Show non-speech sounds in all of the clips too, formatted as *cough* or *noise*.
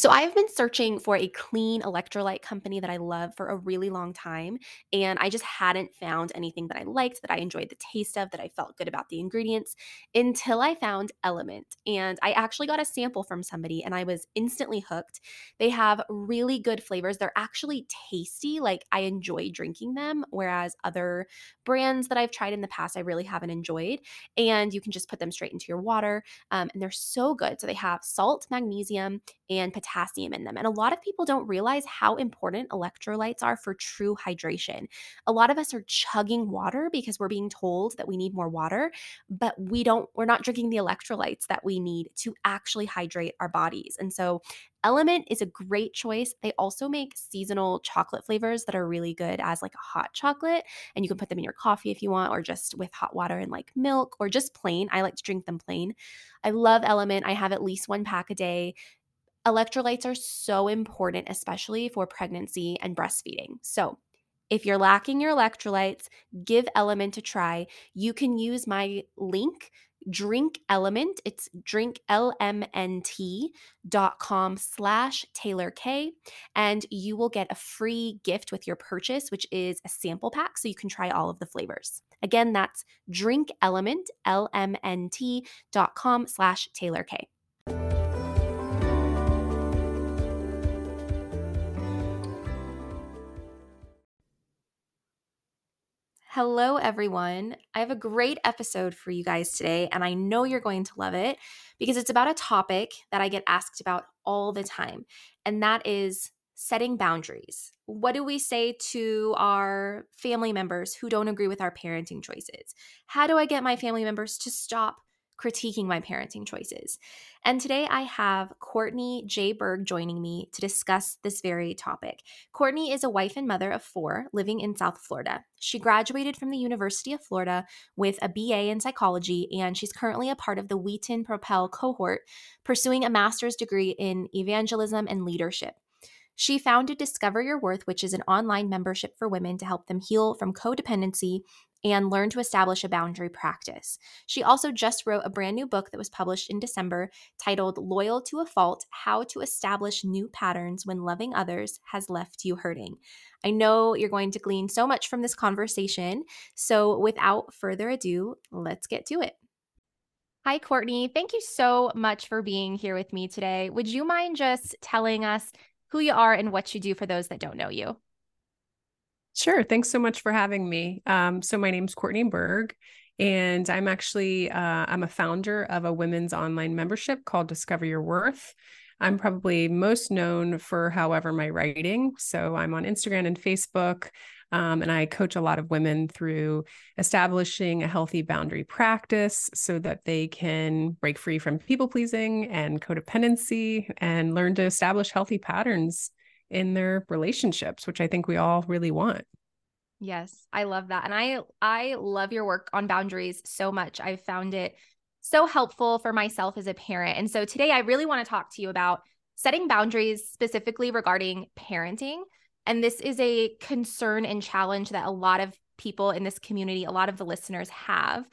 So I have been searching for a clean electrolyte company that I love for a really long time. And I just hadn't found anything that I liked, that I enjoyed the taste of, that I felt good about the ingredients until I found Element. And I actually got a sample from somebody and I was instantly hooked. They have really good flavors. They're actually tasty. Like I enjoy drinking them, whereas other brands that I've tried in the past, I really haven't enjoyed. And you can just put them straight into your water. Um, and they're so good. So they have salt, magnesium, and potassium in them. And a lot of people don't realize how important electrolytes are for true hydration. A lot of us are chugging water because we're being told that we need more water, but we don't, we're not drinking the electrolytes that we need to actually hydrate our bodies. And so Element is a great choice. They also make seasonal chocolate flavors that are really good as like a hot chocolate. And you can put them in your coffee if you want, or just with hot water and like milk, or just plain. I like to drink them plain. I love Element. I have at least one pack a day. Electrolytes are so important, especially for pregnancy and breastfeeding. So, if you're lacking your electrolytes, give Element a try. You can use my link, Drink Element. It's drinklmnt.com slash Taylor K. And you will get a free gift with your purchase, which is a sample pack. So you can try all of the flavors. Again, that's drinkelement, L-M-N-T.com slash Taylor K. Hello, everyone. I have a great episode for you guys today, and I know you're going to love it because it's about a topic that I get asked about all the time, and that is setting boundaries. What do we say to our family members who don't agree with our parenting choices? How do I get my family members to stop critiquing my parenting choices. And today I have Courtney J. Burg joining me to discuss this very topic. Courtney is a wife and mother of four living in South Florida. She graduated from the University of Florida with a BA in psychology, and she's currently a part of the Wheaton Propel cohort, pursuing a master's degree in evangelism and leadership. She founded Discover Your Worth, which is an online membership for women to help them heal from codependency and learn to establish a boundary practice. She also just wrote a brand new book that was published in December titled Loyal to a Fault How to Establish New Patterns When Loving Others Has Left You Hurting. I know you're going to glean so much from this conversation. So, without further ado, let's get to it. Hi, Courtney. Thank you so much for being here with me today. Would you mind just telling us who you are and what you do for those that don't know you? Sure. Thanks so much for having me. Um, so my name's Courtney Burg, and I'm actually uh, I'm a founder of a women's online membership called Discover Your Worth. I'm probably most known for, however, my writing. So I'm on Instagram and Facebook, um, and I coach a lot of women through establishing a healthy boundary practice so that they can break free from people pleasing and codependency and learn to establish healthy patterns in their relationships, which I think we all really want. Yes, I love that. And I I love your work on boundaries so much. I've found it so helpful for myself as a parent. And so today I really want to talk to you about setting boundaries specifically regarding parenting. And this is a concern and challenge that a lot of people in this community, a lot of the listeners have,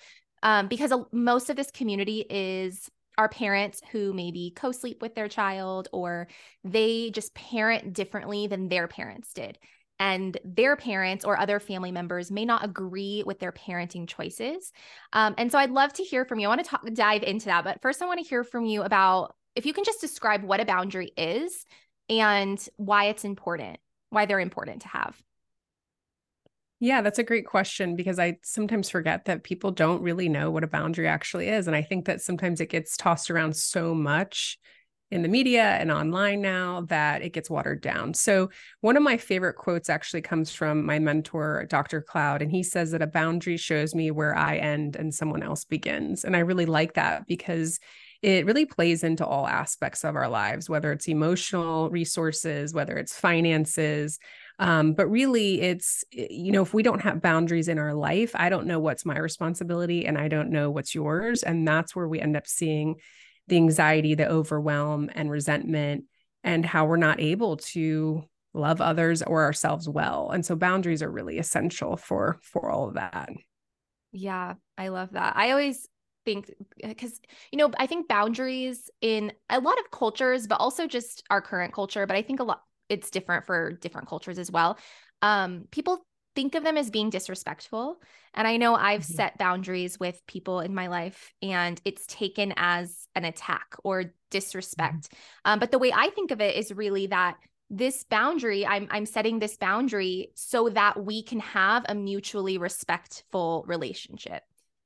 um, because most of this community is are parents who maybe co sleep with their child or they just parent differently than their parents did. And their parents or other family members may not agree with their parenting choices. Um, and so I'd love to hear from you. I want to talk, dive into that. But first, I want to hear from you about if you can just describe what a boundary is and why it's important, why they're important to have. Yeah, that's a great question because I sometimes forget that people don't really know what a boundary actually is. And I think that sometimes it gets tossed around so much in the media and online now that it gets watered down. So, one of my favorite quotes actually comes from my mentor, Dr. Cloud, and he says that a boundary shows me where I end and someone else begins. And I really like that because it really plays into all aspects of our lives, whether it's emotional resources, whether it's finances, um, but really, it's, eh, you know, if we don't have boundaries in our life, I don't know what's my responsibility and I don't know what's yours. And that's where we end up seeing the anxiety, the overwhelm, and resentment, and how we're not able to love others or ourselves well. And so boundaries are really essential for for all of that. Yeah, I love that. I always think because you know, I think boundaries in a lot of cultures, but also just our current culture, but I think a lot it's different for different cultures as well. Um, people think of them as being disrespectful. And I know I've mm-hmm. set boundaries with people in my life and it's taken as an attack or disrespect. Mm-hmm. Um, but the way I think of it is really that this boundary, I'm I'm setting this boundary so that we can have a mutually respectful relationship.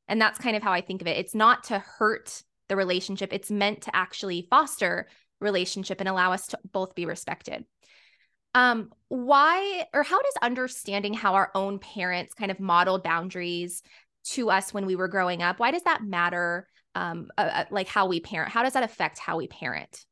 And that's kind of how I think of it. It's not to hurt the relationship. It's meant to actually foster relationship and allow us to both be respected um why or how does understanding how our own parents kind of modeled boundaries to us when we were growing up why does that matter um uh, uh, like how we parent how does that affect how we parent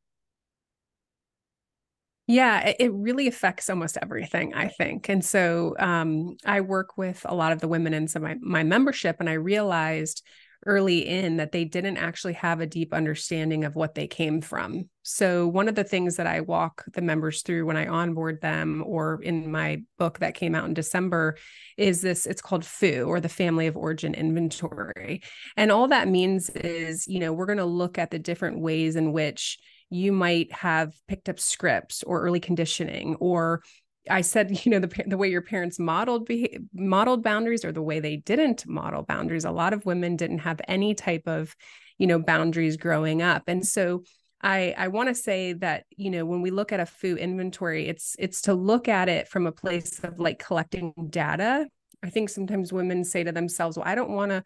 yeah, it really affects almost everything, I think. And so um, I work with a lot of the women in some my, my membership, and I realized early in that they didn't actually have a deep understanding of what they came from. So, one of the things that I walk the members through when I onboard them, or in my book that came out in December, is this it's called FOO or the Family of Origin Inventory. And all that means is, you know, we're going to look at the different ways in which you might have picked up scripts or early conditioning or I said, *laughs* you know, the the way your parents modeled beha- modeled boundaries or the way they didn't model boundaries. A lot of women didn't have any type of, you know, boundaries growing up, and so I I want to say that you know when we look at a FOO inventory, it's it's to look at it from a place of like collecting data. I think sometimes women say to themselves, "Well, I don't want to."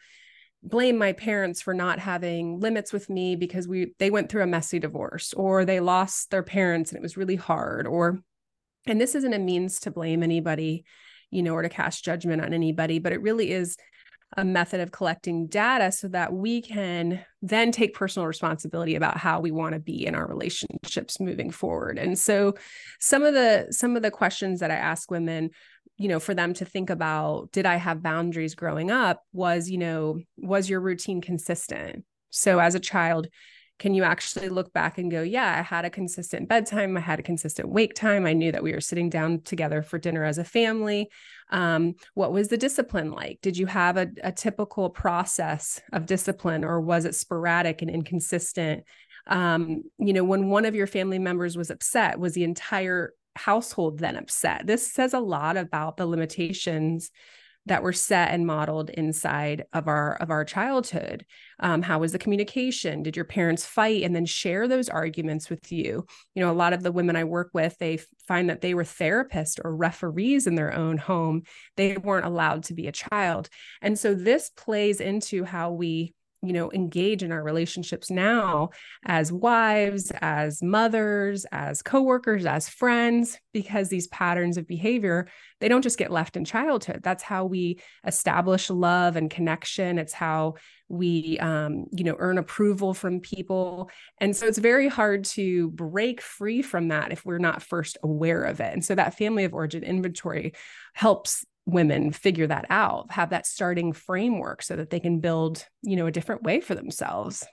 blame my parents for not having limits with me because we they went through a messy divorce or they lost their parents and it was really hard or and this isn't a means to blame anybody you know or to cast judgment on anybody but it really is a method of collecting data so that we can then take personal responsibility about how we want to be in our relationships moving forward. And so some of the some of the questions that i ask women you know for them to think about did i have boundaries growing up? was you know was your routine consistent? So as a child can you actually look back and go, yeah, I had a consistent bedtime, I had a consistent wake time, I knew that we were sitting down together for dinner as a family. Um, what was the discipline like? Did you have a, a typical process of discipline, or was it sporadic and inconsistent? Um, you know, when one of your family members was upset, was the entire household then upset? This says a lot about the limitations that were set and modeled inside of our of our childhood. Um, how was the communication? Did your parents fight and then share those arguments with you? You know a lot of the women i work with they find that they were therapists or referees in their own home. They weren't allowed to be a child. And so this plays into how we you know engage in our relationships now as wives as mothers as coworkers as friends because these patterns of behavior they don't just get left in childhood. That's how we establish love and connection. It's how we um, you know earn approval from people. And so it's very hard to break free from that if we're not first aware of it. And so that family of origin inventory helps women figure that out have that starting framework so that they can build you know a different way for themselves.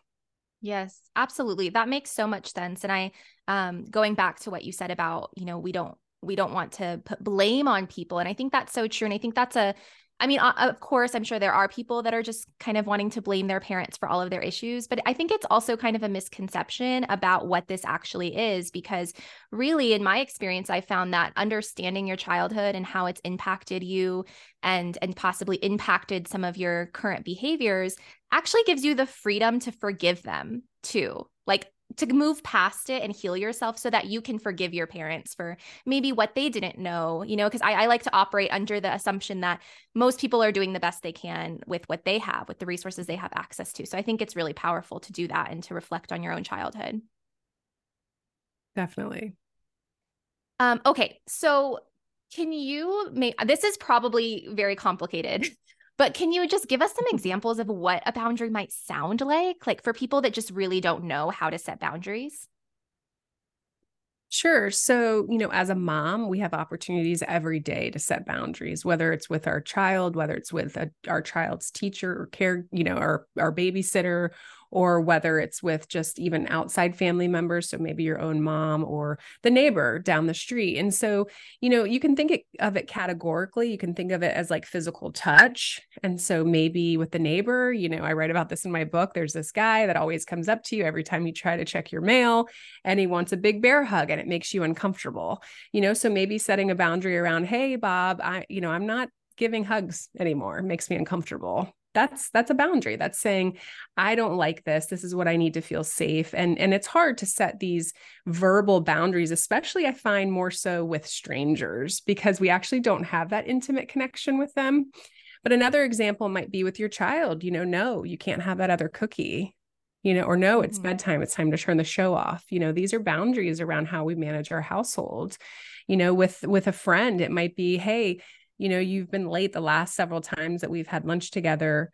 Yes absolutely. That makes so much sense and i um going back to what you said about you know we don't we don't want to put blame on people and i think that's so true and i think that's a I mean, of course, I'm sure there are people that are just kind of wanting to blame their parents for all of their issues, but I think it's also kind of a misconception about what this actually is because really in my experience I found that understanding your childhood and how it's impacted you and and possibly impacted some of your current behaviors actually gives you the freedom to forgive them too. Like to move past it and heal yourself so that you can forgive your parents for maybe what they didn't know, you know, because I, I, like to operate under the assumption that most people are doing the best they can with what they have, with the resources they have access to. So I think it's really powerful to do that and to reflect on your own childhood. Definitely. Um, okay. So can you make this is probably very complicated. *laughs* But can you just give us some mm-hmm. examples of what a boundary might sound like? Like for people that just really don't know how to set boundaries? Sure. So, you know, as a mom, we have opportunities every day to set boundaries, whether it's with our child, whether it's with a, our child's teacher or care, you know, our, our babysitter, or whether it's with just even outside family members. So maybe your own mom or the neighbor down the street. And so, you know, you can think of it categorically. You can think of it as like physical touch. And so maybe with the neighbor, you know, I write about this in my book. There's this guy that always comes up to you every time you try to check your mail and he wants a big bear hug and it makes you uncomfortable, you know, so maybe setting a boundary around, hey, Bob, I, you know, I'm not giving hugs anymore it makes me uncomfortable that's that's a boundary. That's saying i don't like this. This is what i need to feel safe. And and it's hard to set these verbal boundaries especially i find more so with strangers because we actually don't have that intimate connection with them. But another example might be with your child you know no you can't have that other cookie you know or no it's mm-hmm. bedtime. It's time to turn the show off. You know these are boundaries around how we manage our household. You know with with a friend it might be hey you know you've been late the last several times that we've had lunch together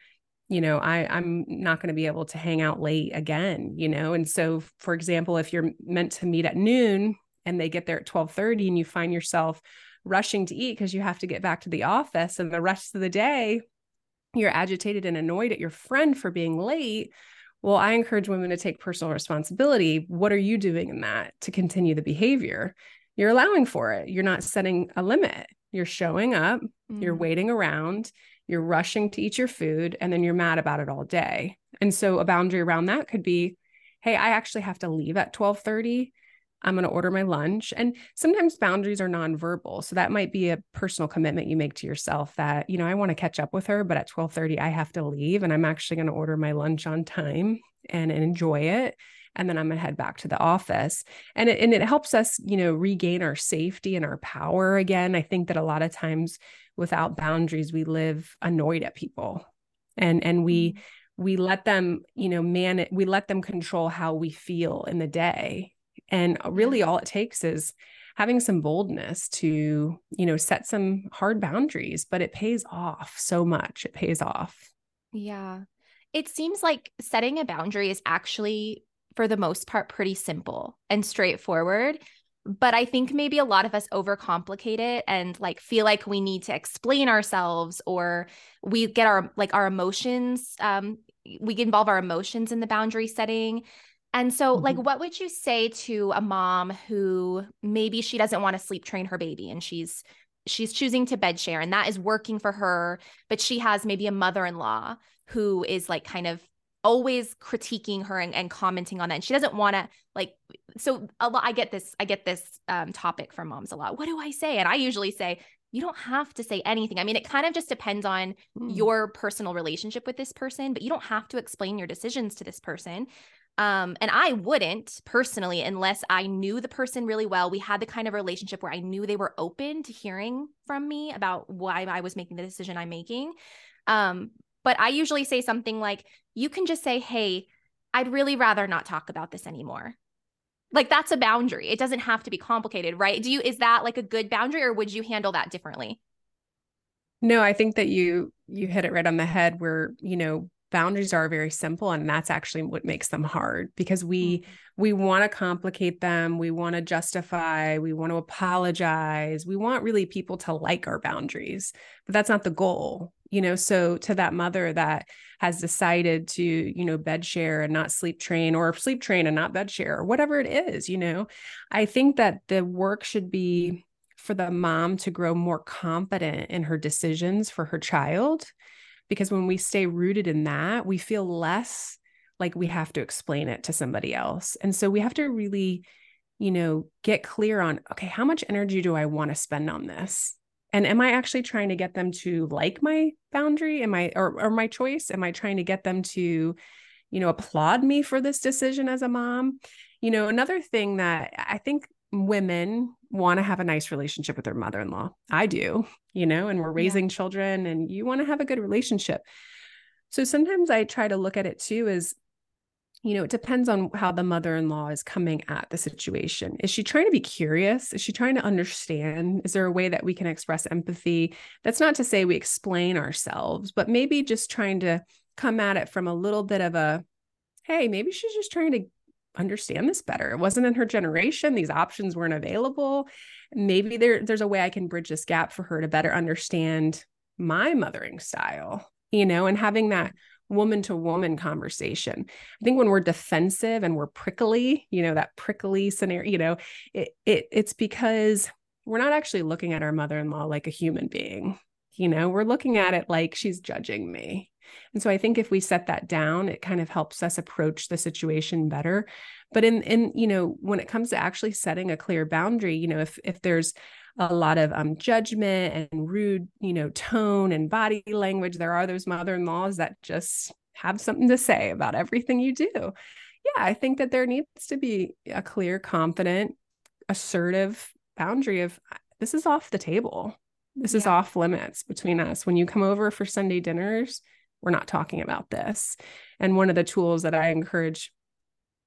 you know i i'm not going to be able to hang out late again you know? And so for example if you're meant to meet at noon and they get there at 12:30 and you find yourself rushing to eat because you have to get back to the office and the rest of the day you're agitated and annoyed at your friend for being late well i encourage women to take personal responsibility. What are you doing in that to continue the behavior? You're allowing for it. You're not setting a limit you're showing up, mm. you're waiting around, you're rushing to eat your food, and then you're mad about it all day. And so a boundary around that could be, hey, I actually have to leave at 1230. I'm going to order my lunch. And sometimes boundaries are nonverbal. So that might be a personal commitment you make to yourself that, you know, I want to catch up with her, but at 1230, I have to leave and I'm actually going to order my lunch on time and, and enjoy it and then I'm going to head back to the office. And it, and it helps us, you know, regain our safety and our power again. I think that a lot of times without boundaries, we live annoyed at people and, and we, mm-hmm. we let them, you know, man it, we let them control how we feel in the day. And really all it takes is having some boldness to, you know, set some hard boundaries, but it pays off so much. It pays off. Yeah. It seems like setting a boundary is actually for the most part pretty simple and straightforward but i think maybe a lot of us overcomplicate it and like feel like we need to explain ourselves or we get our like our emotions um we involve our emotions in the boundary setting and so mm-hmm. like what would you say to a mom who maybe she doesn't want to sleep train her baby and she's she's choosing to bed share and that is working for her but she has maybe a mother-in-law who is like kind of always critiquing her and, and commenting on that. And she doesn't want to like, so a lot, I get this, I get this um, topic from moms a lot. What do I say? And I usually say, you don't have to say anything. I mean, it kind of just depends on mm. your personal relationship with this person, but you don't have to explain your decisions to this person. Um, and I wouldn't personally, unless I knew the person really well. We had the kind of relationship where I knew they were open to hearing from me about why I was making the decision I'm making. Um, but I usually say something like, you can just say, hey, I'd really rather not talk about this anymore. Like that's a boundary. It doesn't have to be complicated, right? Do you, is that like a good boundary or would you handle that differently? No, I think that you, you hit it right on the head where, you know, boundaries are very simple and that's actually what makes them hard because we mm-hmm. we want to complicate them we want to justify we want to apologize we want really people to like our boundaries but that's not the goal you know so to that mother that has decided to you know bed share and not sleep train or sleep train and not bed share or whatever it is you know i think that the work should be for the mom to grow more confident in her decisions for her child. Because when we stay rooted in that we feel less like we have to explain it to somebody else. And so we have to really you know get clear on okay how much energy do i want to spend on this and am i actually trying to get them to like my boundary am i or, or my choice am i trying to get them to you know applaud me for this decision as a mom you know, another thing that I think women want to have a nice relationship with their mother-in-law. I do, you know, and we're raising yeah. children and you want to have a good relationship. So sometimes I try to look at it too as you know, it depends on how the mother in law is coming at the situation. Is she trying to be curious? Is she trying to understand? Is there a way that we can express empathy? That's not to say we explain ourselves, but maybe just trying to come at it from a little bit of a, hey, maybe she's just trying to understand this better. It wasn't in her generation. These options weren't available. Maybe there, there's a way I can bridge this gap for her to better understand my mothering style, you know, and having that woman to woman conversation. I think when we're defensive and we're prickly, you know, that prickly scenario, you know, it, it it's because we're not actually looking at our mother-in-law like a human being. You know, we're looking at it like she's judging me. And so I think if we set that down, it kind of helps us approach the situation better. But in in you know, when it comes to actually setting a clear boundary, you know, if if there's a lot of um, judgment and rude, you know, tone and body language. There are those mother-in-laws that just have something to say about everything you do. Yeah, I think that there needs to be a clear, confident, assertive boundary of this is off the table. This yeah. is off limits between us. When you come over for Sunday dinners, we're not talking about this. And one of the tools that I encourage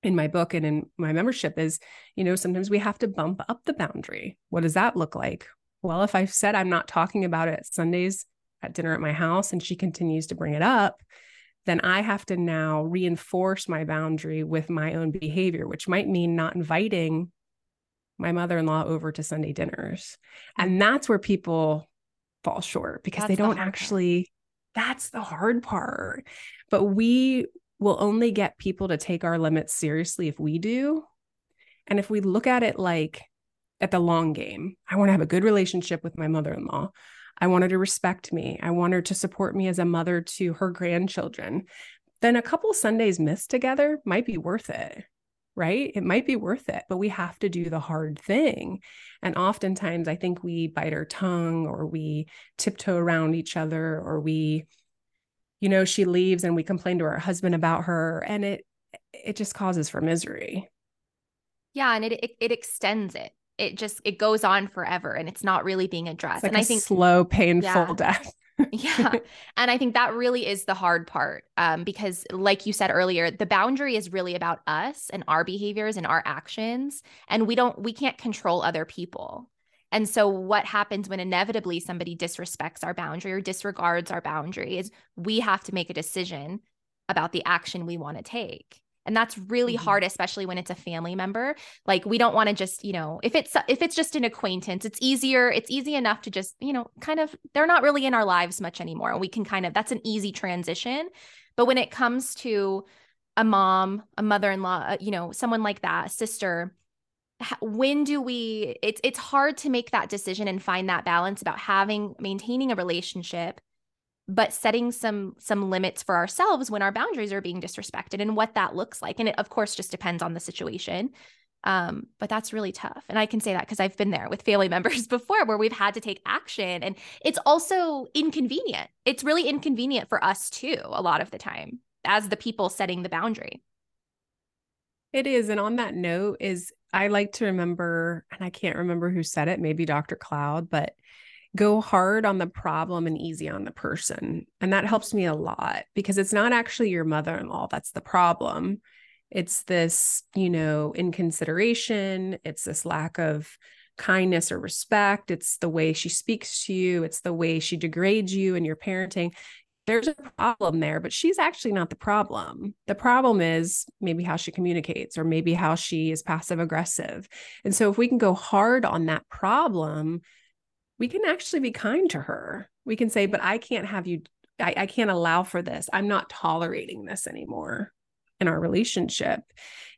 in my book and in my membership is, you know, sometimes we have to bump up the boundary. What does that look like? Well, if I've said I'm not talking about it Sundays at dinner at my house and she continues to bring it up, then I have to now reinforce my boundary with my own behavior, which might mean not inviting my mother in law over to Sunday dinners. Mm. And that's where people fall short because that's they don't the actually, part. that's the hard part. But we will only get people to take our limits seriously if we do. And if we look at it like at the long game, I want to have a good relationship with my mother in law. I want her to respect me. I want her to support me as a mother to her grandchildren. Then a couple Sundays missed together might be worth it, right? It might be worth it, but we have to do the hard thing. And oftentimes I think we bite our tongue or we tiptoe around each other or we you know she leaves and we complain to our husband about her and it it just causes for misery. Yeah and it it, it extends it. It just it goes on forever and it's not really being addressed. Like and i think slow painful yeah. death. *laughs* Yeah. And i think that really is the hard part um, because like you said earlier the boundary is really about us and our behaviors and our actions and we don't we can't control other people and so, what happens when inevitably somebody disrespects our boundary or disregards our boundary is we have to make a decision about the action we want to take. And that's really mm-hmm. hard, especially when it's a family member. Like we don't want to just, you know, if it's if it's just an acquaintance, it's easier. It's easy enough to just, you know, kind of they're not really in our lives much anymore. And we can kind of that's an easy transition. But when it comes to a mom, a mother-in-law, uh, you know, someone like that, a sister, when do we it's it's hard to make that decision and find that balance about having maintaining a relationship but setting some some limits for ourselves when our boundaries are being disrespected and what that looks like. And it of course just depends on the situation. Um but that's really tough. And i can say that because i've been there with family *laughs* members before where we've had to take action. And it's also inconvenient. It's really inconvenient for us too a lot of the time as the people setting the boundary. It is. And on that note, is I like to remember, and I can't remember who said it, maybe Dr. Cloud, but go hard on the problem and easy on the person. And that helps me a lot because it's not actually your mother in law that's the problem. It's this, you know, inconsideration, it's this lack of kindness or respect. It's the way she speaks to you. It's the way she degrades you and your parenting there's a problem there, but she's actually not the problem. The problem is maybe how she communicates or maybe how she is passive aggressive. And so if we can go hard on that problem, we can actually be kind to her. We can say, but I can't have you, I, I can't allow for this. I'm not tolerating this anymore in our relationship.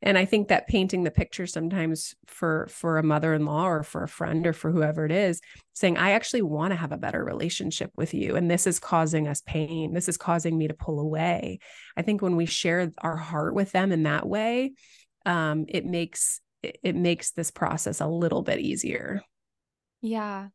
And i think that painting the picture sometimes for for a mother-in-law or for a friend or for whoever it is saying i actually want to have a better relationship with you and this is causing us pain. This is causing me to pull away. I think when we share our heart with them in that way um, it makes it makes this process a little bit easier. Yeah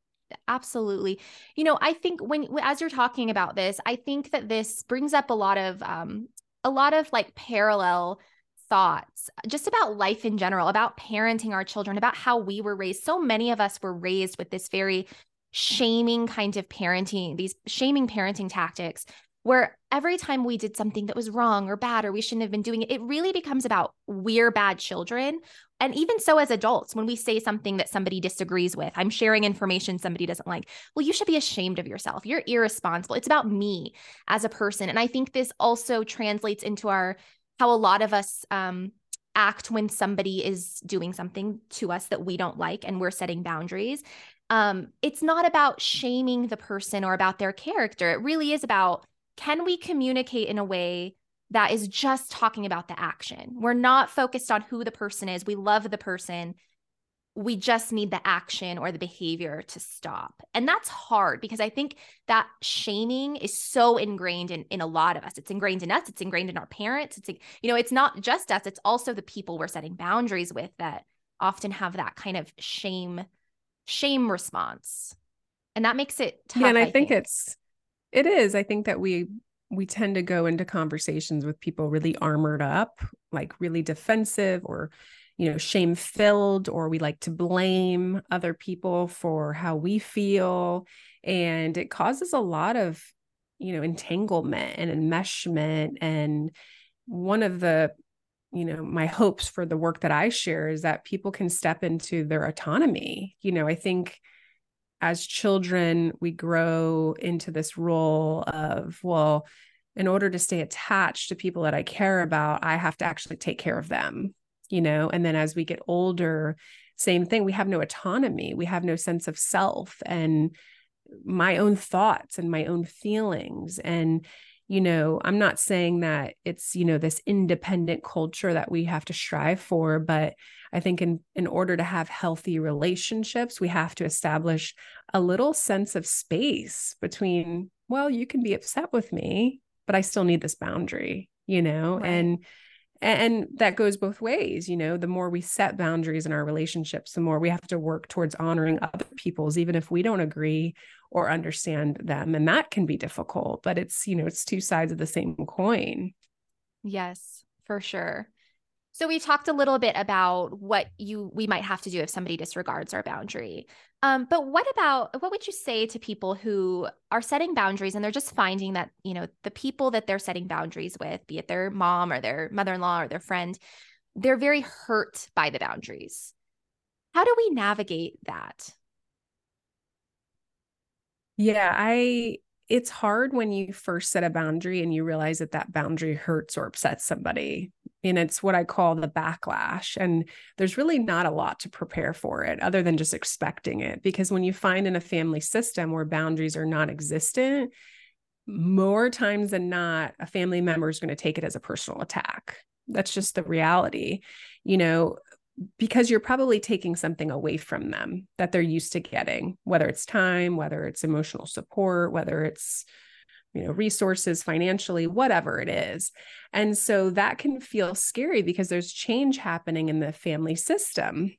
absolutely. You know i think when as you're talking about this i think that this brings up a lot of um a lot of like parallel thoughts just about life in general, about parenting our children, about how we were raised. So many of us were raised with this very shaming kind of parenting, these shaming parenting tactics where every time we did something that was wrong or bad or we shouldn't have been doing it, it really becomes about we're bad children. And even so, as adults, when we say something that somebody disagrees with, I'm sharing information somebody doesn't like, well, you should be ashamed of yourself. You're irresponsible. It's about me as a person. And I think this also translates into our how a lot of us um, act when somebody is doing something to us that we don't like and we're setting boundaries. Um, it's not about shaming the person or about their character. It really is about can we communicate in a way that is just talking about the action? We're not focused on who the person is. We love the person. We just need the action or the behavior to stop. And that's hard because I think that shaming is so ingrained in, in a lot of us. It's ingrained in us, it's ingrained in our parents. It's, you know, it's not just us, it's also the people we're setting boundaries with that often have that kind of shame, shame response. And that makes it tough. Yeah, and I, I think, think it's it is. I think that we we tend to go into conversations with people really armored up, like really defensive or you know, shame filled, or we like to blame other people for how we feel. And it causes a lot of, you know, entanglement and enmeshment. And one of the, you know, my hopes for the work that I share is that people can step into their autonomy. You know, I think as children, we grow into this role of, well, in order to stay attached to people that I care about, I have to actually take care of them, you know? And then as we get older, same thing, we have no autonomy, we have no sense of self and my own thoughts and my own feelings. And, you know, I'm not saying that it's, you know, this independent culture that we have to strive for, but I think in in order to have healthy relationships, we have to establish a little sense of space between, well, you can be upset with me, but I still need this boundary, you know? Right. And and that goes both ways you know the more we set boundaries in our relationships the more we have to work towards honoring other people's even if we don't agree or understand them and that can be difficult but it's you know it's two sides of the same coin yes for sure so we've talked a little bit about what you we might have to do if somebody disregards our boundary. Um, but what about what would you say to people who are setting boundaries and they're just finding that you know the people that they're setting boundaries with, be it their mom or their mother-in-law or their friend, they're very hurt by the boundaries. How do we navigate that? Yeah, I it's hard when you first set a boundary and you realize that that boundary hurts or upsets somebody and it's what I call the backlash. And there's really not a lot to prepare for it other than just expecting it. Because when you find in a family system where boundaries are non existent, more times than not, a family member is going to take it as a personal attack. That's just the reality, you know, because you're probably taking something away from them that they're used to getting, whether it's time, whether it's emotional support, whether it's you know resources financially whatever it is and so that can feel scary because there's change happening in the family system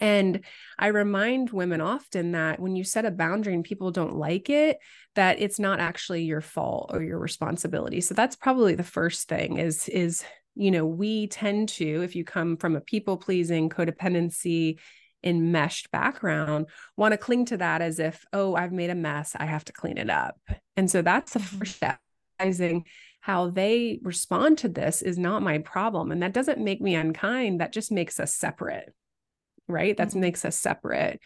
and I remind women often that when you set a boundary and people don't like it, that it's not actually your fault or your responsibility. So that's probably the first thing is is you know, we tend to if you come from a people pleasing codependency enmeshed background want to cling to that as if, oh, I've made a mess. I have to clean it up. And so that's the first mm-hmm. step. Realizing how they respond to this is not my problem. And that doesn't make me unkind. That just makes us separate. Right. That mm-hmm. makes us separate.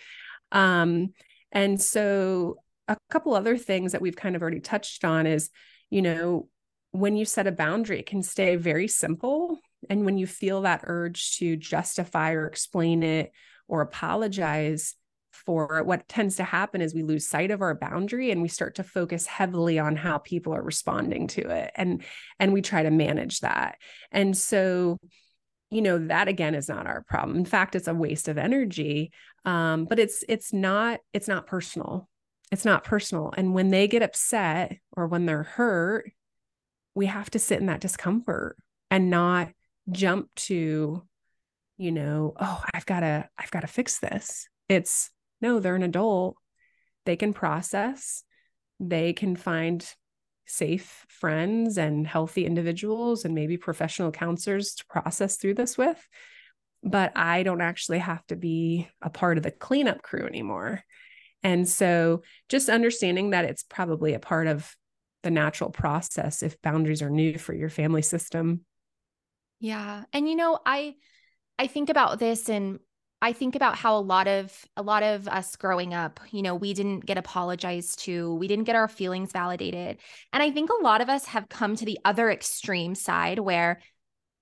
Um, and so a couple other things that we've kind of already touched on is, you know, when you set a boundary, it can stay very simple. And when you feel that urge to justify or explain it or apologize for what tends to happen is we lose sight of our boundary and we start to focus heavily on how people are responding to it. And and we try to manage that. And so you know that again is not our problem. In fact it's a waste of energy um, but it's it's not it's not personal. It's not personal. And when they get upset or when they're hurt we have to sit in that discomfort and not jump to you know, oh, I've got to I've got to fix this. It's no, they're an adult. They can process. They can find safe friends and healthy individuals and maybe professional counselors to process through this with. But I don't actually have to be a part of the cleanup crew anymore. And so just understanding that it's probably a part of the natural process if boundaries are new for your family system. Yeah. And you know, I I think about this and I think about how a lot of a lot of us growing up, you know, we didn't get apologized to, we didn't get our feelings validated. And I think a lot of us have come to the other extreme side where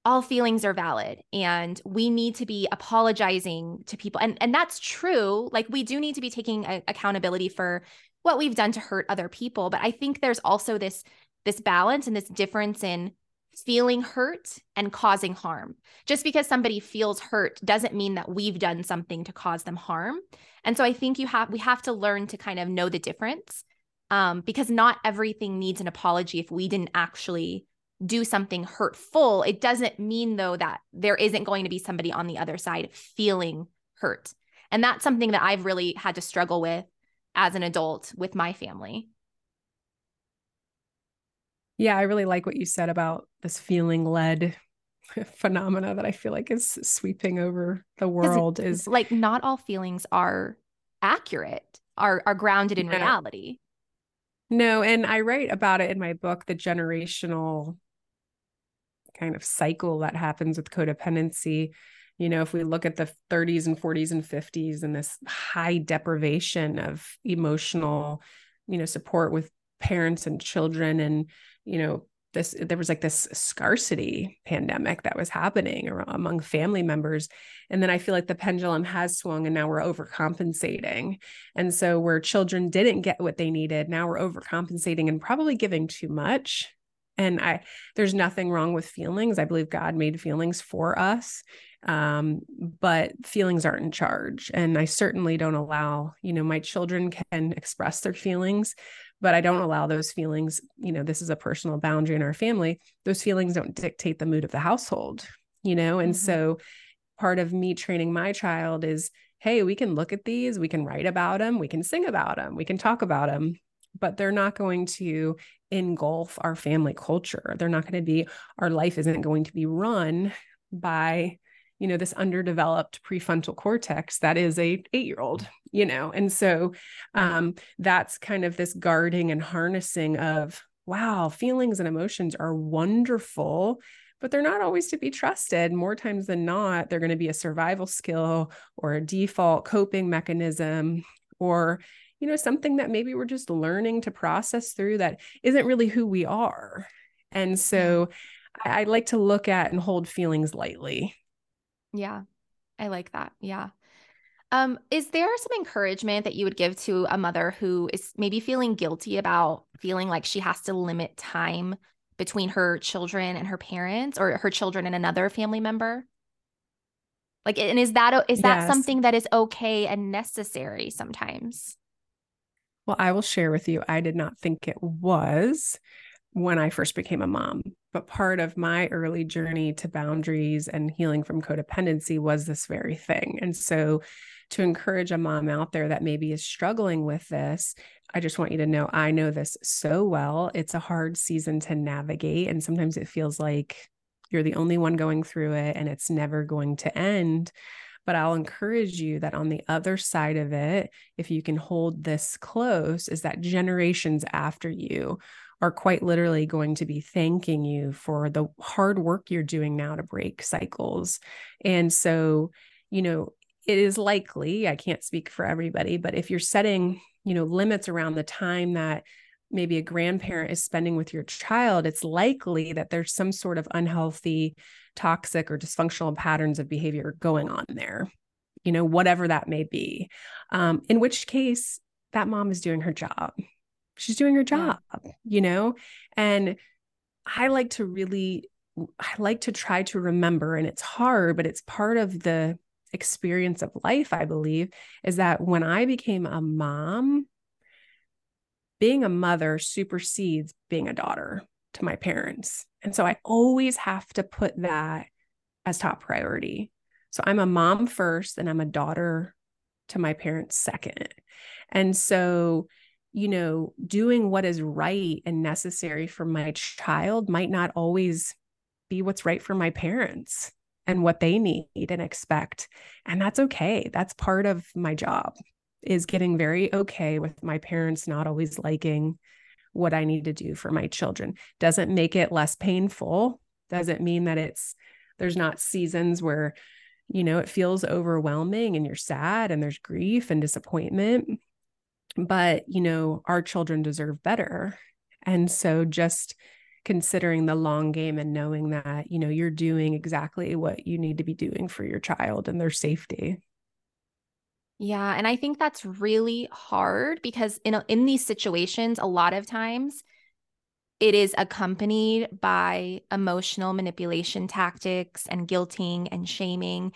all feelings are valid and we need to be apologizing to people and and that's true like we do need to be taking a, accountability for what we've done to hurt other people but i think there's also this this balance and this difference in feeling hurt and causing harm. Just because somebody feels hurt doesn't mean that we've done something to cause them harm. And so i think you have we have to learn to kind of know the difference um, because not everything needs an apology if we didn't actually do something hurtful, it doesn't mean though that there isn't going to be somebody on the other side feeling hurt. And that's something that I've really had to struggle with as an adult with my family. Yeah, I really like what you said about this feeling led *laughs* phenomena that I feel like is sweeping over the world is like not all feelings are accurate, are are grounded in yeah. reality. No, and I write about it in my book, The Generational kind of cycle that happens with codependency you know if we look at the 30s and 40s and 50s and this high deprivation of emotional you know support with parents and children and you know this there was like this scarcity pandemic that was happening among family members. And then i feel like the pendulum has swung and now we're overcompensating. And so where children didn't get what they needed now we're overcompensating and probably giving too much. And i there's nothing wrong with feelings. I believe god made feelings for us um, but feelings aren't in charge and i certainly don't allow you know my children can express their feelings but i don't allow those feelings you know this is a personal boundary in our family those feelings don't dictate the mood of the household you know and mm-hmm. so part of me training my child is hey we can look at these we can write about them we can sing about them we can talk about them but they're not going to engulf our family culture. They're not going to be, our life isn't going to be run by, you know, this underdeveloped prefrontal cortex that is a eight year old, you know? And so um, that's kind of this guarding and harnessing of, wow, feelings and emotions are wonderful but they're not always to be trusted. More times than not, they're going to be a survival skill or a default coping mechanism or you know, something that maybe we're just learning to process through that isn't really who we are. And so I, I like to look at and hold feelings lightly. Yeah. I like that. Yeah. Um, is there some encouragement that you would give to a mother who is maybe feeling guilty about feeling like she has to limit time between her children and her parents or her children and another family member? Like, and is that is that yes. something that is okay and necessary sometimes? Well, I will share with you, I did not think it was when I first became a mom. But part of my early journey to boundaries and healing from codependency was this very thing. And so, to encourage a mom out there that maybe is struggling with this, I just want you to know I know this so well. It's a hard season to navigate. And sometimes it feels like you're the only one going through it and it's never going to end. But I'll encourage you that on the other side of it, if you can hold this close, is that generations after you are quite literally going to be thanking you for the hard work you're doing now to break cycles. And so, you know, it is likely, I can't speak for everybody, but if you're setting, you know, limits around the time that maybe a grandparent is spending with your child, it's likely that there's some sort of unhealthy toxic or dysfunctional patterns of behavior going on there, you know, whatever that may be. Um, in which case, that mom is doing her job. She's doing her job, yeah. you know? And I like to really, I like to try to remember, and it's hard, but it's part of the experience of life, I believe, is that when I became a mom, being a mother supersedes being a daughter to my parents. And so I always have to put that as top priority. So I'm a mom first and I'm a daughter to my parents second. And so you know, doing what is right and necessary for my child might not always be what's right for my parents and what they need and expect. And that's okay. That's part of my job is getting very okay with my parents not always liking what I need to do for my children. Doesn't make it less painful. Doesn't mean that it's there's not seasons where you know it feels overwhelming and you're sad and there's grief and disappointment. But, you know, our children deserve better. And so just considering the long game and knowing that, you know, you're doing exactly what you need to be doing for your child and their safety. Yeah, and I think that's really hard because in in these situations a lot of times it is accompanied by emotional manipulation tactics and guilting and shaming.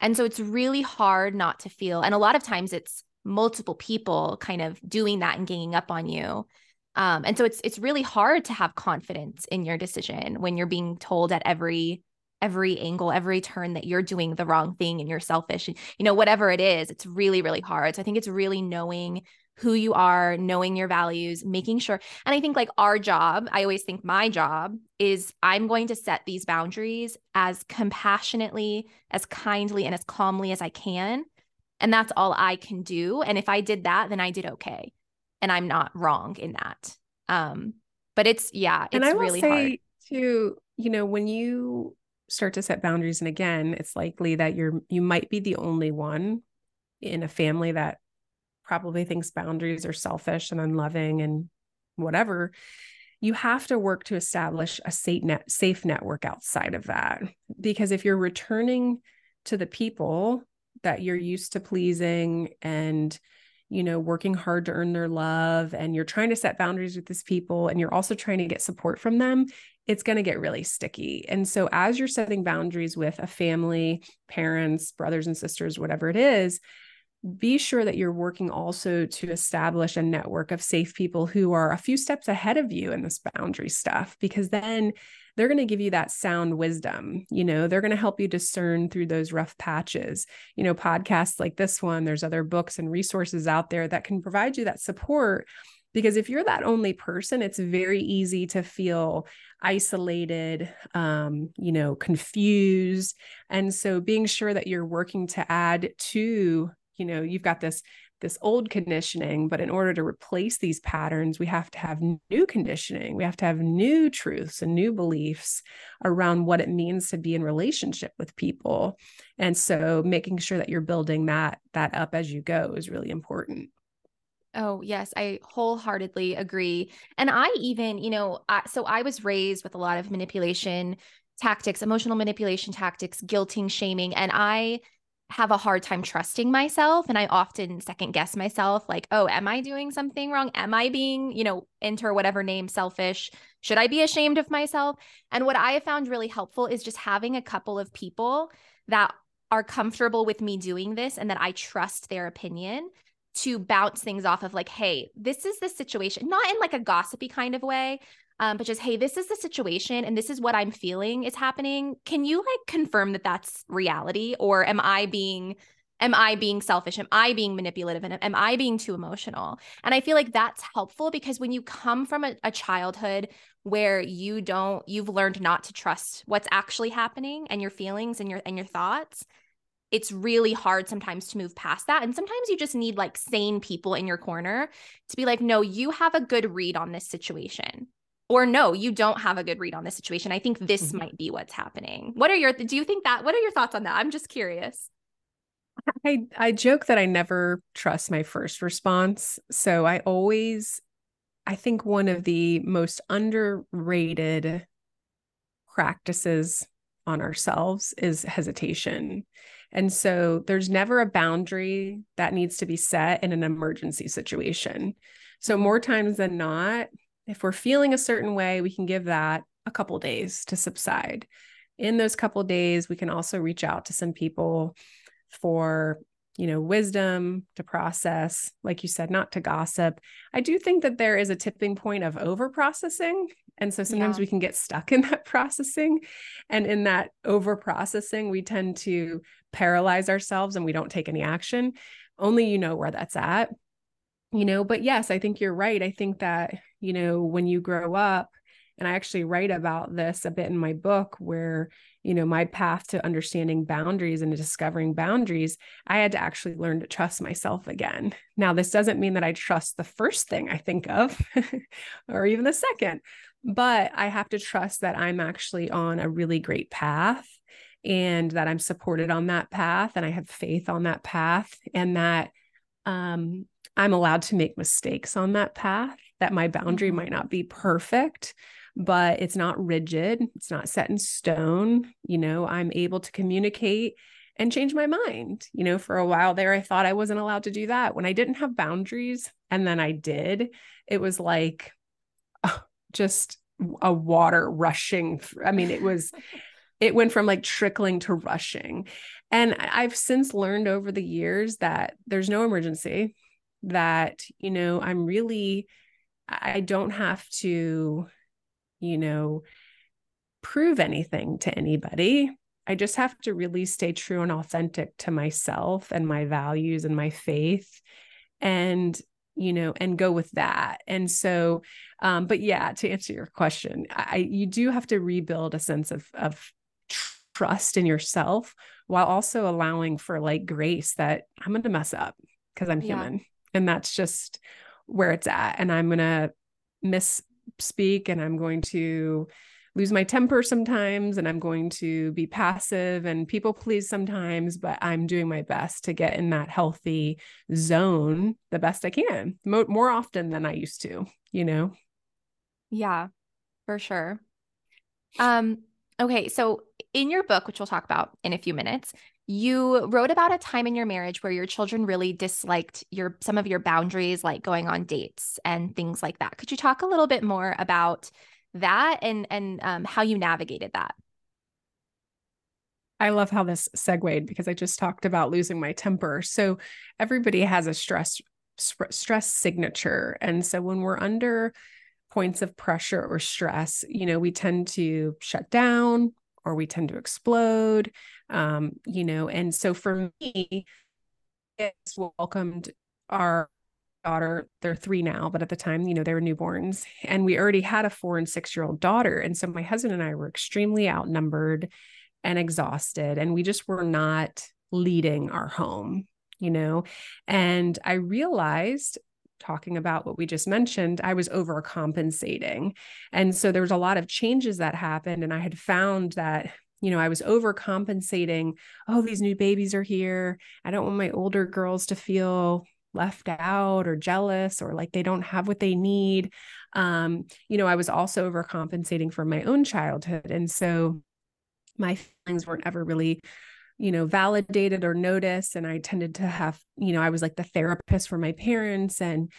And so it's really hard not to feel and a lot of times it's multiple people kind of doing that and ganging up on you. Um, and so it's it's really hard to have confidence in your decision when you're being told at every every angle, every turn that you're doing the wrong thing and you're selfish and you know whatever it is, it's really really hard. So I think it's really knowing who you are, knowing your values, making sure. And I think like our job, I always think my job is I'm going to set these boundaries as compassionately, as kindly and as calmly as I can. And that's all I can do. And if I did that, then I did okay. And I'm not wrong in that. Um but it's yeah, it's and I will really say hard. too, you know, when you start to set boundaries and again it's likely that you're you might be the only one in a family that probably thinks boundaries are selfish and unloving and whatever you have to work to establish a safe net safe network outside of that because if you're returning to the people that you're used to pleasing and you know working hard to earn their love and you're trying to set boundaries with these people and you're also trying to get support from them it's going to get really sticky. And so, as you're setting boundaries with a family, parents, brothers and sisters, whatever it is, be sure that you're working also to establish a network of safe people who are a few steps ahead of you in this boundary stuff, because then they're going to give you that sound wisdom. You know, they're going to help you discern through those rough patches. You know, podcasts like this one, there's other books and resources out there that can provide you that support because if you're that only person it's very easy to feel isolated um, you know confused and so being sure that you're working to add to you know you've got this this old conditioning but in order to replace these patterns we have to have new conditioning. We have to have new truths and new beliefs around what it means to be in relationship with people. And so making sure that you're building that that up as you go is really important. Oh, yes, I wholeheartedly agree. And I even, you know, I, so I was raised with a lot of manipulation tactics, emotional manipulation tactics, guilting, shaming, and I have a hard time trusting myself and I often second guess myself like, "Oh, am I doing something wrong? Am I being, you know, enter whatever name selfish? Should I be ashamed of myself?" And what I have found really helpful is just having a couple of people that are comfortable with me doing this and that I trust their opinion to bounce things off of like, hey, this is the situation, not in like a gossipy kind of way, um, but just, hey, this is the situation and this is what I'm feeling is happening. Can you like confirm that that's reality? Or am I being, am I being selfish? Am I being manipulative? And am I being too emotional? And I feel like that's helpful because when you come from a, a childhood where you don't, you've learned not to trust what's actually happening and your feelings and your, and your thoughts it's really hard sometimes to move past that. And sometimes you just need like sane people in your corner to be like, no, you have a good read on this situation. Or no, you don't have a good read on this situation. I think this mm-hmm. might be what's happening. What are your do you think that what are your thoughts on that? I'm just curious. I I joke that I never trust my first response. So I always I think one of the most underrated practices on ourselves is hesitation. And so there's never a boundary that needs to be set in an emergency situation. So, more times than not, if we're feeling a certain way, we can give that a couple days to subside. In those couple days, we can also reach out to some people for you know wisdom to process like you said not to gossip i do think that there is a tipping point of over processing and so sometimes yeah. we can get stuck in *laughs* that processing and in that over processing we tend to paralyze ourselves and we don't take any action only you know where that's at you know, but yes, I think you're right. I think that, you know, when you grow up, and I actually write about this a bit in my book where, you know, my path to understanding boundaries and discovering boundaries, I had to actually learn to trust myself again. Now, this doesn't mean that I trust the first thing I think of *laughs* or even the second, but I have to trust that I'm actually on a really great path and that I'm supported on that path and I have faith on that path and that um, I'm allowed to make mistakes on that path, that my boundary mm-hmm. might not be perfect, but it's not rigid, it's not set in stone. You know, I'm able to communicate and change my mind. You know, for a while there, I thought I wasn't allowed to do that. When I didn't have boundaries and then I did, it was like oh, just a water rushing. I mean, it was, it went from like trickling to rushing. And I've since learned over the years that there's no emergency, that, you know, I'm really, I don't have to you know, prove anything to anybody. I just have to really stay true and authentic to myself and my values and my faith and you know and go with that and so um but yeah to answer your question i you do have to rebuild a sense of of trust in yourself while also allowing for like grace that i'm going to mess up because i'm human yeah. And that's just where it's at and i'm going to misspeak and I'm going to lose my temper sometimes and I'm going to be passive and people please sometimes, but I'm doing my best to get in that healthy zone the best I can more, more often than I used to, you know? Yeah, for sure. Um, okay. So in your book, which we'll talk about in a few minutes, you wrote about a time in your marriage where your children really disliked your some of your boundaries like going on dates and things like that. Could you talk a little bit more about that and and um, how you navigated that? I love how this segued because I just talked about losing my temper. So everybody has a stress stress signature, and so when we're under points of pressure or stress, you know, we tend to shut down or we tend to explode um, you know, and so for me, it's welcomed our daughter they're three now but at the time you know they were newborns and we already had a four and six year old daughter and so my husband and i were extremely outnumbered and exhausted and we just were not leading our home you know? And i realized talking about what we just mentioned i was overcompensating and so there was a lot of changes that happened and i had found that you know, I was overcompensating. Oh, these new babies are here. I don't want my older girls to feel left out or jealous or like they don't have what they need. Um, you know, I was also overcompensating for my own childhood. And so my feelings weren't ever really you know validated or noticed and i tended to have you know i was like the therapist for my parents and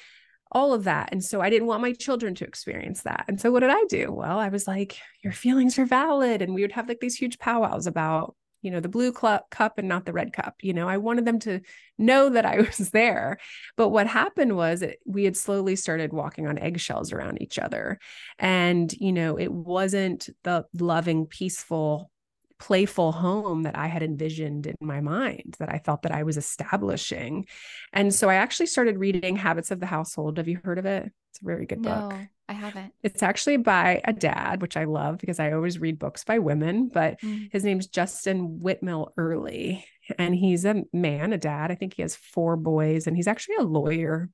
all of that. And so I didn't want my children to experience that. And so what did I do? Well, I was like, your feelings are valid. And we would have like these huge powwows about, you know, the blue cl- cup and not the red cup. You know, I wanted them to know that I *laughs* was there. But what happened was it, we had slowly started walking on eggshells around each other. And, you know, it wasn't the loving, peaceful playful home that I had envisioned in my mind that I felt that I was establishing. And so I actually started reading Habits of the Household. Have you heard of it? It's a very good no, book. I haven't. It's actually by a dad, which I love because I always read books by women, but mm. his name's Justin Whitmel Earley. And he's a man, a dad. I think he has four boys, and he's actually a lawyer,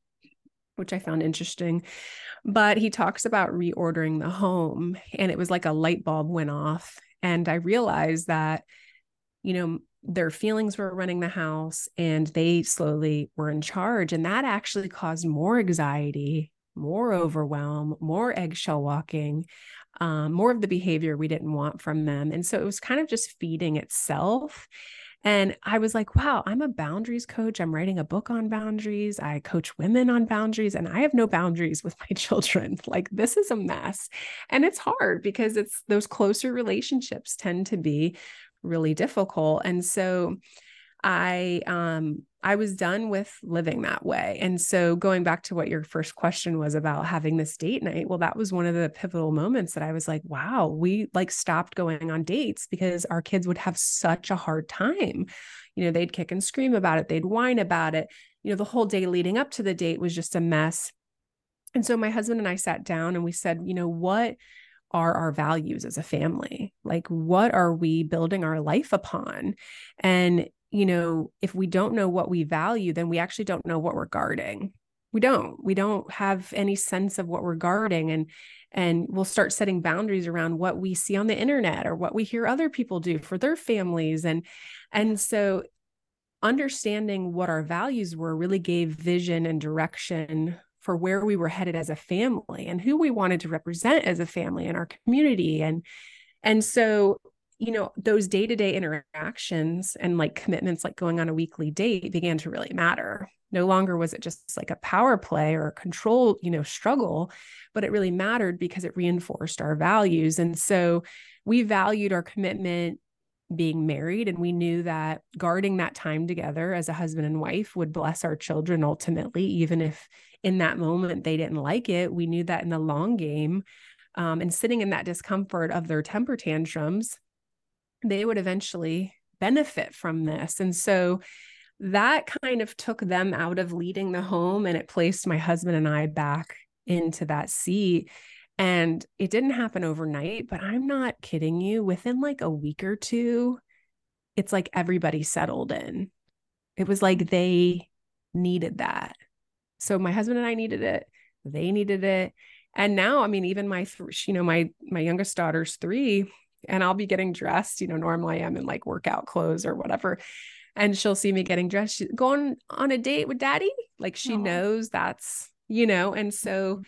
which I found interesting. But he talks about reordering the home. And it was like a light bulb went off and I realized that, you know, their feelings were running the house and they slowly were in charge. And that actually caused more anxiety, more overwhelm, more eggshell walking, um, more of the behavior we didn't want from them. And so it was kind of just feeding itself. And I was like, wow, I'm a boundaries coach. I'm writing a book on boundaries. I coach women on boundaries, and I have no boundaries with my *laughs* children. Like, this is a mess. And it's hard because it's those closer relationships tend to be really difficult. And so I um I was done with living that way. And so going back to what your first question was about having this date night, well that was one of the pivotal moments that I was like, wow, we like stopped going on dates because our kids would have such a hard time. You know, they'd kick and scream about it, they'd whine about it. you know, the whole day leading up to the date was just a mess. And so my husband and I sat down and we said, you know, what are our values as a family? Like, what are we building our life upon? And, you know, if we don't know what we value, then we actually don't know what we're guarding. We don't. We don't have any sense of what we're guarding. And and we'll start setting boundaries around what we see on the internet or what we hear other people do for their families. And and so understanding what our values were really gave vision and direction for where we were headed as a family and who we wanted to represent as a family in our community and and so you know those day-to-day interactions and like commitments like going on a weekly date began to really matter. No longer was it just like a power play or a control you know struggle but it really mattered because it reinforced our values. And so we valued our commitment being married and we knew that guarding that time together as a husband and wife would bless our children ultimately even if in that moment they didn't like it. We knew that in the long game um, and sitting in that discomfort of their temper tantrums they would eventually benefit from this and so that kind of took them out of leading the home and it placed my husband and I back into that seat and it didn't happen overnight, but I'm not kidding you. Within like a week or two, it's like everybody settled in. It was like they needed that. So my husband and I needed it. They needed it. And now, I mean, even my, th- you know, my my youngest daughter's three, and I'll be getting dressed. You know, normally I'm in like workout clothes or whatever, and she'll see me getting dressed. She's going on a date with daddy. Like she Aww. knows that's you know, and so mm-hmm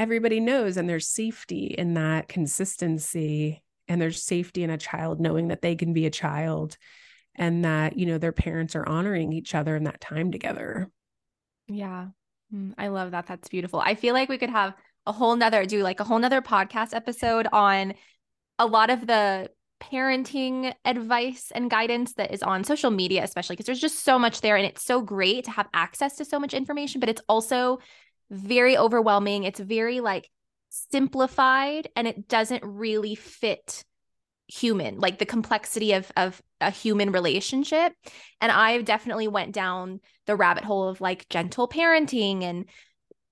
everybody knows and there's safety in that consistency and there's safety in a child knowing that they can be a child and that you know their parents are honoring each other in that time together yeah mm, i love that that's beautiful i feel like we could have a whole nother do like a whole nother podcast episode on a lot of the parenting advice and guidance that is on social media especially because there's just so much there and it's so great to have access to so much information but it's also very overwhelming. It's very like simplified and it doesn't really fit human like the complexity of of a human relationship and i definitely went down the rabbit hole of like gentle parenting and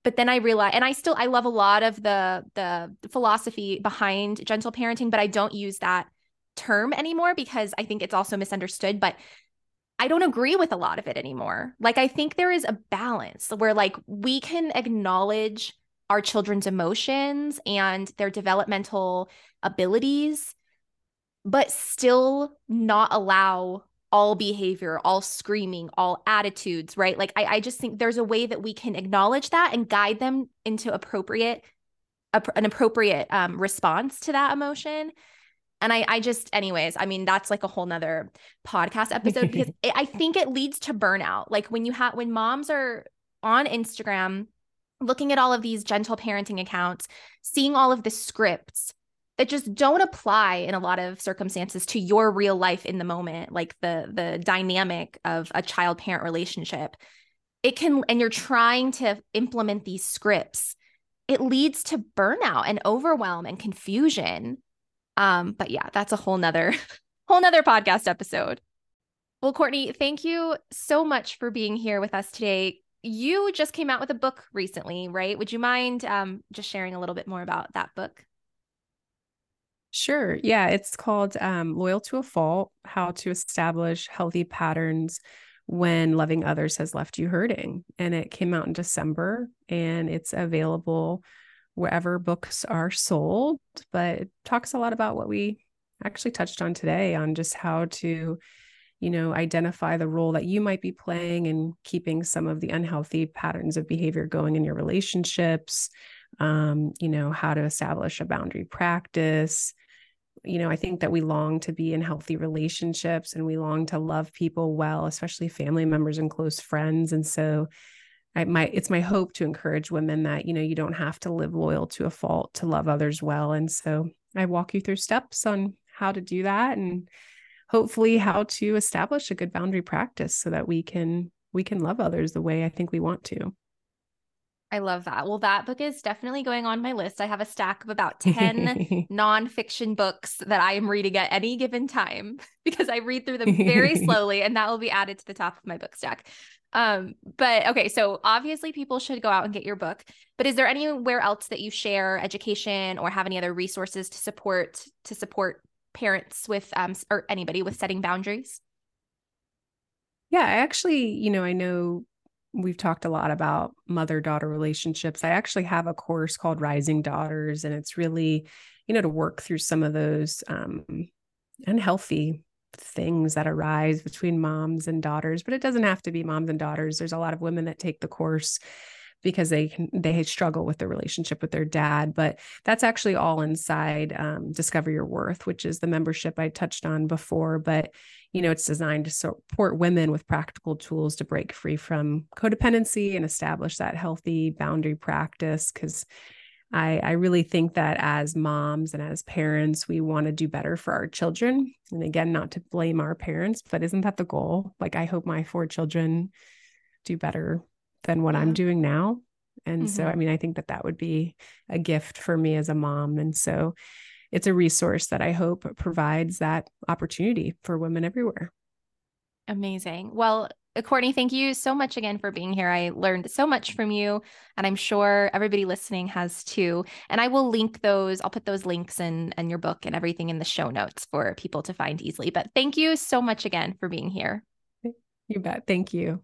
but then i realized and i still i love a lot of the the philosophy behind gentle parenting but i don't use that term anymore because i think it's also misunderstood but I don't agree with a lot of it anymore. Like, I think there is a balance where, like, we can acknowledge our children's emotions and their developmental abilities, but still not allow all behavior, all screaming, all attitudes, right? Like, I, I just think there's a way that we can acknowledge that and guide them into appropriate, an appropriate um, response to that emotion and I, I just, anyways, I mean, that's like a whole nother podcast episode because *laughs* it, I think it leads to burnout. Like when you have, when moms are on Instagram looking at all of these gentle parenting accounts, seeing all of the scripts that just don't apply in a lot of circumstances to your real life in the moment, like the the dynamic of a child parent relationship. It can, and you're trying to implement these scripts, it leads to burnout and overwhelm and confusion um, but yeah, that's a whole nother *laughs* whole nother podcast episode. Well, Courtney, thank you so much for being here with us today. You just came out with a book recently, right? Would you mind um, just sharing a little bit more about that book? Sure. Yeah, it's called um, Loyal to a Fault How to Establish Healthy Patterns When Loving Others Has Left You Hurting. And it came out in December and it's available wherever books are sold, but it talks a lot about what we actually touched on today on just how to you know identify the role that you might be playing in keeping some of the unhealthy patterns of behavior going in your relationships um, you know how to establish a boundary practice. You know i think that we long to be in healthy relationships and we long to love people well especially family members and close friends. And so I my it's my hope to encourage women that you know you don't have to live loyal to a fault to love others well. And so I walk you through steps on how to do that and hopefully how to establish a good boundary practice so that we can we can love others the way I think we want to. I love that. Well, that book is definitely going on my list. I have a stack of about 10 *laughs* nonfiction books that I am reading at any given time *laughs* because I read through them very *laughs* slowly, and that will be added to the top of my book stack. Um, but okay, so obviously people should go out and get your book. But is there anywhere else that you share education or have any other resources to support to support parents with um or anybody with setting boundaries? Yeah, I actually, you know, I know we've talked a lot about mother daughter relationships. I actually have a course called Rising Daughters, and it's really, you know, to work through some of those um, unhealthy things that arise between moms and daughters, but it doesn't have to be moms and daughters. There's a lot of women that take the course because they can they struggle with the relationship with their dad but that's actually all inside um, discover your worth which is the membership i touched on before but you know it's designed to support women with practical tools to break free from codependency and establish that healthy boundary practice because I, I really think that as moms and as parents, we want to do better for our children. And again, not to blame our parents, but isn't that the goal? Like, I hope my four children do better than what yeah. I'm doing now. And mm-hmm. so, I mean, I think that that would be a gift for me as a mom. And so, it's a resource that I hope provides that opportunity for women everywhere. Amazing. Well, uh, Courtney, thank you so much again for being here. I learned so much from you, and I'm sure everybody listening has too. And I will link those, I'll put those links and and your book and everything in the show notes for people to find easily. But thank you so much again for being here. You bet. Thank you.